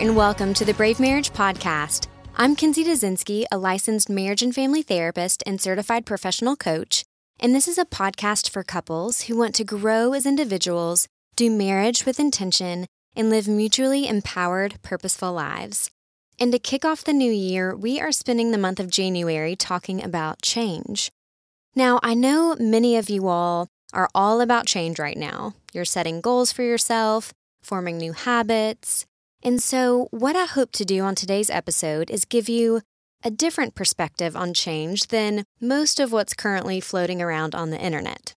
And welcome to the Brave Marriage Podcast. I'm Kinsey Dazinski, a licensed marriage and family therapist and certified professional coach, and this is a podcast for couples who want to grow as individuals, do marriage with intention, and live mutually empowered, purposeful lives. And to kick off the new year, we are spending the month of January talking about change. Now, I know many of you all are all about change right now. You're setting goals for yourself, forming new habits. And so, what I hope to do on today's episode is give you a different perspective on change than most of what's currently floating around on the internet.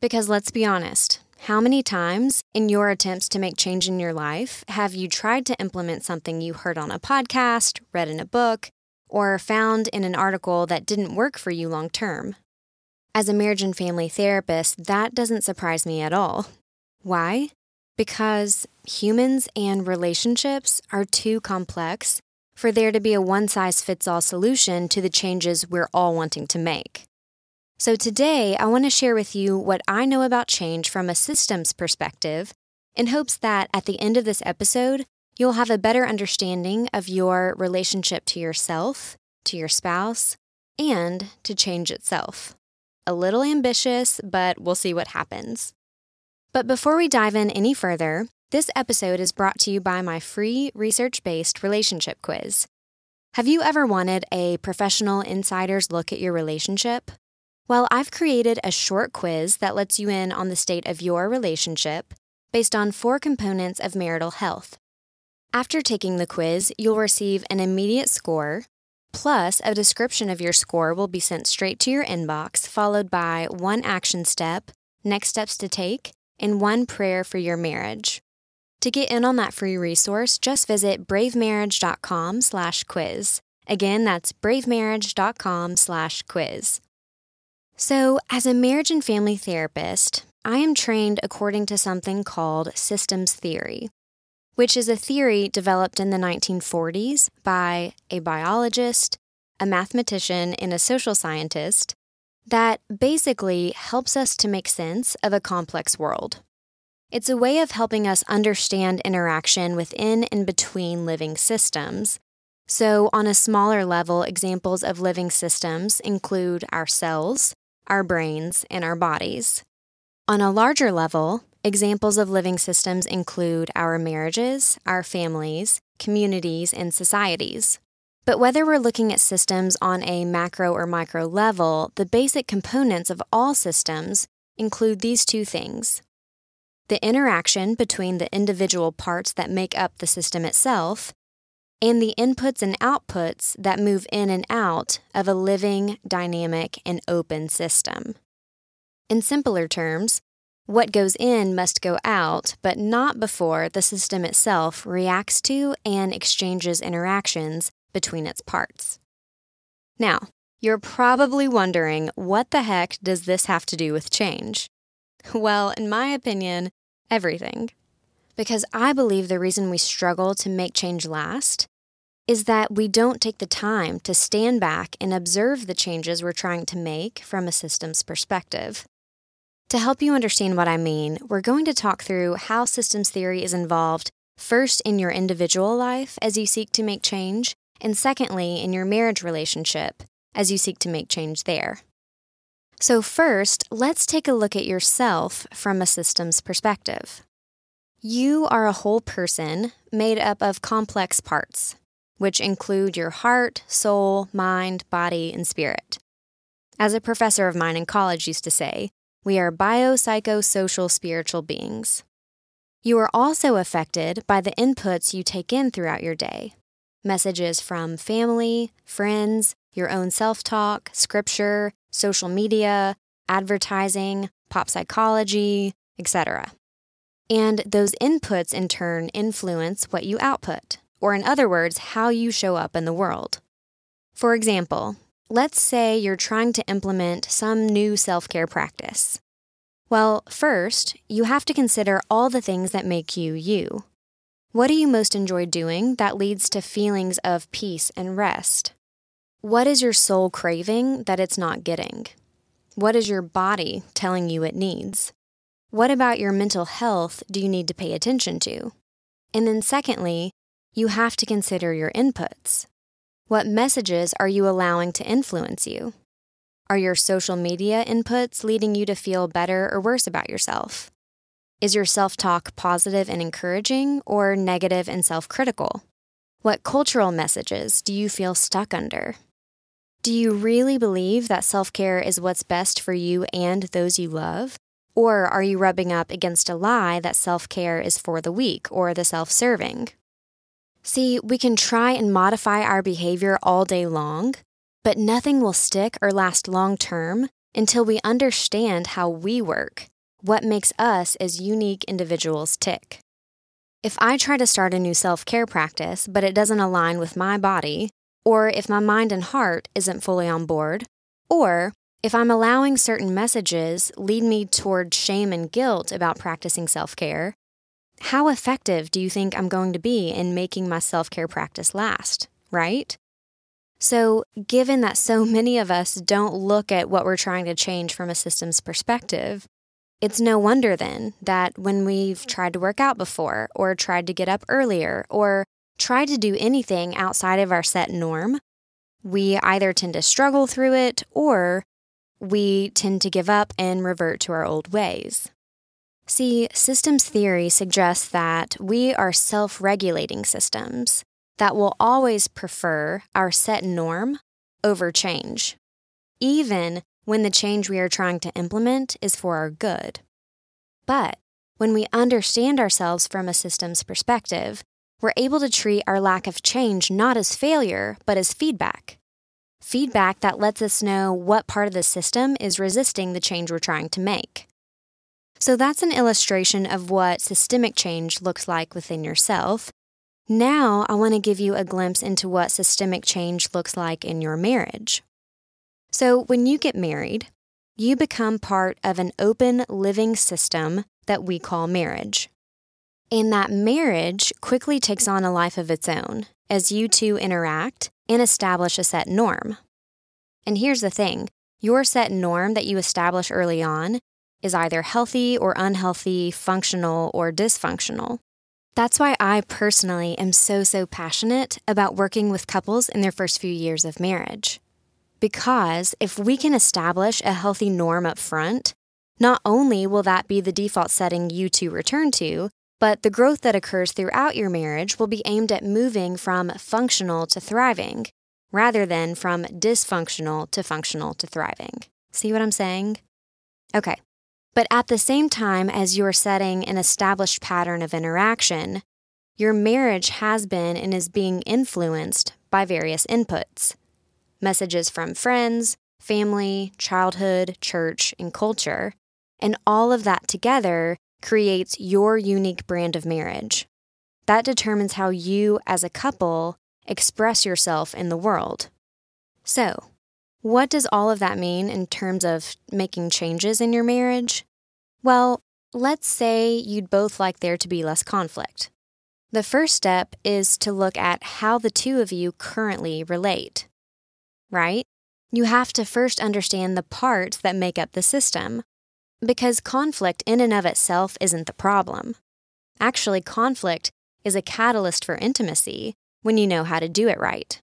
Because let's be honest, how many times in your attempts to make change in your life have you tried to implement something you heard on a podcast, read in a book, or found in an article that didn't work for you long term? As a marriage and family therapist, that doesn't surprise me at all. Why? Because humans and relationships are too complex for there to be a one size fits all solution to the changes we're all wanting to make. So, today I want to share with you what I know about change from a systems perspective in hopes that at the end of this episode, you'll have a better understanding of your relationship to yourself, to your spouse, and to change itself. A little ambitious, but we'll see what happens. But before we dive in any further, this episode is brought to you by my free research based relationship quiz. Have you ever wanted a professional insider's look at your relationship? Well, I've created a short quiz that lets you in on the state of your relationship based on four components of marital health. After taking the quiz, you'll receive an immediate score, plus a description of your score will be sent straight to your inbox, followed by one action step, next steps to take, and one prayer for your marriage. To get in on that free resource, just visit bravemarriage.com slash quiz. Again, that's bravemarriage.com slash quiz. So, as a marriage and family therapist, I am trained according to something called systems theory, which is a theory developed in the 1940s by a biologist, a mathematician, and a social scientist that basically helps us to make sense of a complex world. It's a way of helping us understand interaction within and between living systems. So, on a smaller level, examples of living systems include our cells, our brains, and our bodies. On a larger level, examples of living systems include our marriages, our families, communities, and societies. But whether we're looking at systems on a macro or micro level, the basic components of all systems include these two things the interaction between the individual parts that make up the system itself, and the inputs and outputs that move in and out of a living, dynamic, and open system. In simpler terms, what goes in must go out, but not before the system itself reacts to and exchanges interactions between its parts. Now, you're probably wondering what the heck does this have to do with change? Well, in my opinion, everything because I believe the reason we struggle to make change last is that we don't take the time to stand back and observe the changes we're trying to make from a systems perspective. To help you understand what I mean, we're going to talk through how systems theory is involved first in your individual life as you seek to make change, and secondly in your marriage relationship as you seek to make change there. So, first, let's take a look at yourself from a systems perspective. You are a whole person made up of complex parts, which include your heart, soul, mind, body, and spirit. As a professor of mine in college used to say, we are biopsychosocial spiritual beings. You are also affected by the inputs you take in throughout your day messages from family, friends, your own self talk, scripture, social media, advertising, pop psychology, etc. And those inputs in turn influence what you output, or in other words, how you show up in the world. For example, let's say you're trying to implement some new self care practice. Well, first, you have to consider all the things that make you you. What do you most enjoy doing that leads to feelings of peace and rest? What is your soul craving that it's not getting? What is your body telling you it needs? What about your mental health do you need to pay attention to? And then, secondly, you have to consider your inputs. What messages are you allowing to influence you? Are your social media inputs leading you to feel better or worse about yourself? Is your self talk positive and encouraging or negative and self critical? What cultural messages do you feel stuck under? Do you really believe that self care is what's best for you and those you love? Or are you rubbing up against a lie that self care is for the weak or the self serving? See, we can try and modify our behavior all day long, but nothing will stick or last long term until we understand how we work, what makes us as unique individuals tick. If I try to start a new self care practice, but it doesn't align with my body, or if my mind and heart isn't fully on board, or if I'm allowing certain messages lead me toward shame and guilt about practicing self care, how effective do you think I'm going to be in making my self care practice last, right? So, given that so many of us don't look at what we're trying to change from a systems perspective, it's no wonder then that when we've tried to work out before, or tried to get up earlier, or tried to do anything outside of our set norm, we either tend to struggle through it or we tend to give up and revert to our old ways. See, systems theory suggests that we are self regulating systems that will always prefer our set norm over change, even when the change we are trying to implement is for our good. But when we understand ourselves from a systems perspective, we're able to treat our lack of change not as failure, but as feedback. Feedback that lets us know what part of the system is resisting the change we're trying to make. So that's an illustration of what systemic change looks like within yourself. Now, I want to give you a glimpse into what systemic change looks like in your marriage. So, when you get married, you become part of an open living system that we call marriage. And that marriage quickly takes on a life of its own as you two interact and establish a set norm. And here's the thing your set norm that you establish early on is either healthy or unhealthy, functional or dysfunctional. That's why I personally am so, so passionate about working with couples in their first few years of marriage. Because if we can establish a healthy norm up front, not only will that be the default setting you two return to, but the growth that occurs throughout your marriage will be aimed at moving from functional to thriving, rather than from dysfunctional to functional to thriving. See what I'm saying? Okay, but at the same time as you're setting an established pattern of interaction, your marriage has been and is being influenced by various inputs messages from friends, family, childhood, church, and culture. And all of that together creates your unique brand of marriage. That determines how you, as a couple, express yourself in the world. So, what does all of that mean in terms of making changes in your marriage? Well, let's say you'd both like there to be less conflict. The first step is to look at how the two of you currently relate, right? You have to first understand the parts that make up the system, because conflict in and of itself isn't the problem. Actually, conflict is a catalyst for intimacy when you know how to do it right.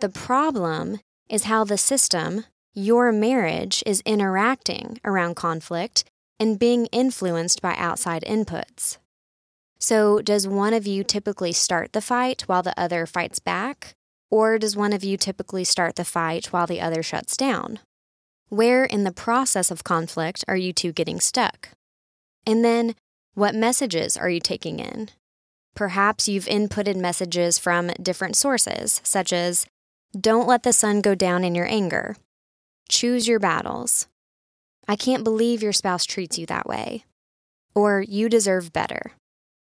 The problem is how the system, your marriage, is interacting around conflict and being influenced by outside inputs. So, does one of you typically start the fight while the other fights back? Or does one of you typically start the fight while the other shuts down? Where in the process of conflict are you two getting stuck? And then, what messages are you taking in? Perhaps you've inputted messages from different sources, such as, don't let the sun go down in your anger, choose your battles, I can't believe your spouse treats you that way. Or you deserve better.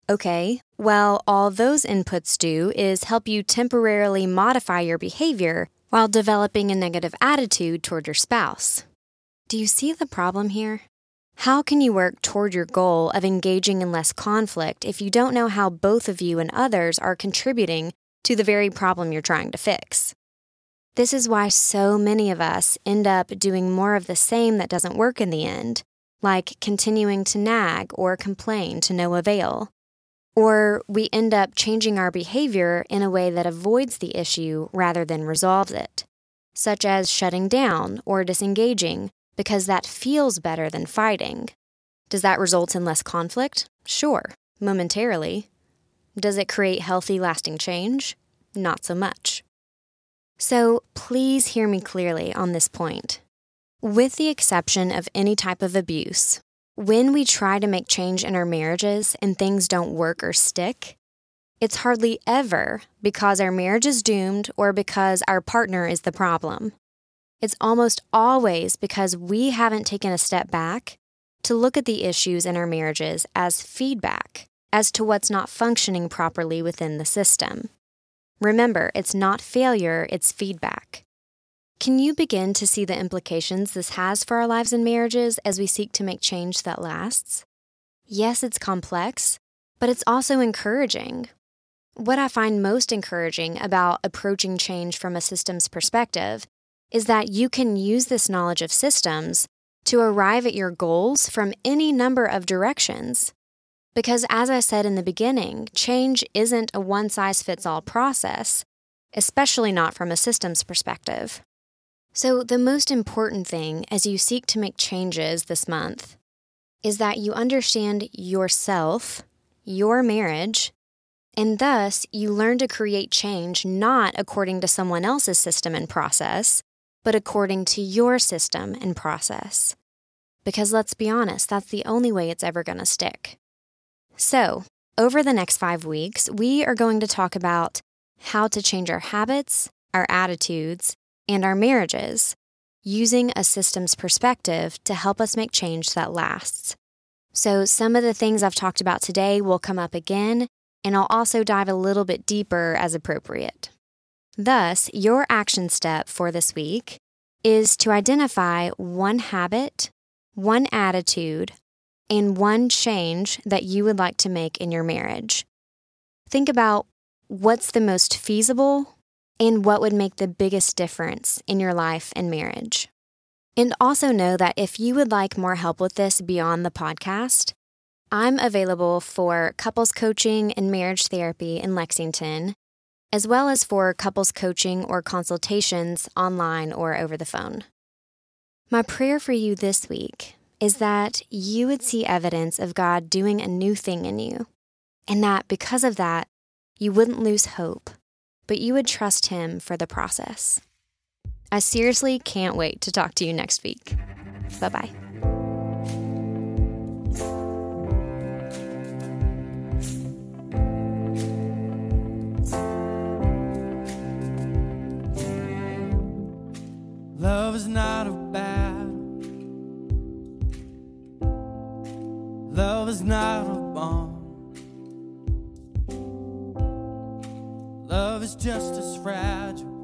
Okay, well, all those inputs do is help you temporarily modify your behavior while developing a negative attitude toward your spouse. Do you see the problem here? How can you work toward your goal of engaging in less conflict if you don't know how both of you and others are contributing to the very problem you're trying to fix? This is why so many of us end up doing more of the same that doesn't work in the end, like continuing to nag or complain to no avail. Or we end up changing our behavior in a way that avoids the issue rather than resolves it, such as shutting down or disengaging because that feels better than fighting. Does that result in less conflict? Sure, momentarily. Does it create healthy, lasting change? Not so much. So please hear me clearly on this point. With the exception of any type of abuse, when we try to make change in our marriages and things don't work or stick, it's hardly ever because our marriage is doomed or because our partner is the problem. It's almost always because we haven't taken a step back to look at the issues in our marriages as feedback as to what's not functioning properly within the system. Remember, it's not failure, it's feedback. Can you begin to see the implications this has for our lives and marriages as we seek to make change that lasts? Yes, it's complex, but it's also encouraging. What I find most encouraging about approaching change from a systems perspective is that you can use this knowledge of systems to arrive at your goals from any number of directions. Because, as I said in the beginning, change isn't a one size fits all process, especially not from a systems perspective. So, the most important thing as you seek to make changes this month is that you understand yourself, your marriage, and thus you learn to create change not according to someone else's system and process, but according to your system and process. Because let's be honest, that's the only way it's ever going to stick. So, over the next five weeks, we are going to talk about how to change our habits, our attitudes, and our marriages using a systems perspective to help us make change that lasts. So, some of the things I've talked about today will come up again, and I'll also dive a little bit deeper as appropriate. Thus, your action step for this week is to identify one habit, one attitude, and one change that you would like to make in your marriage. Think about what's the most feasible and what would make the biggest difference in your life and marriage. And also know that if you would like more help with this beyond the podcast, I'm available for couples coaching and marriage therapy in Lexington, as well as for couples coaching or consultations online or over the phone. My prayer for you this week is that you would see evidence of God doing a new thing in you, and that because of that, you wouldn't lose hope but you would trust him for the process. I seriously can't wait to talk to you next week. Bye bye. Just as fragile